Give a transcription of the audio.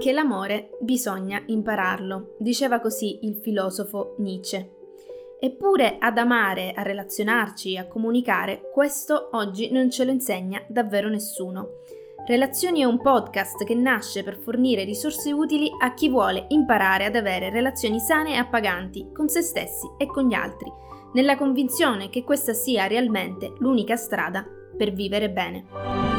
anche l'amore bisogna impararlo, diceva così il filosofo Nietzsche. Eppure ad amare, a relazionarci, a comunicare, questo oggi non ce lo insegna davvero nessuno. Relazioni è un podcast che nasce per fornire risorse utili a chi vuole imparare ad avere relazioni sane e appaganti con se stessi e con gli altri, nella convinzione che questa sia realmente l'unica strada per vivere bene.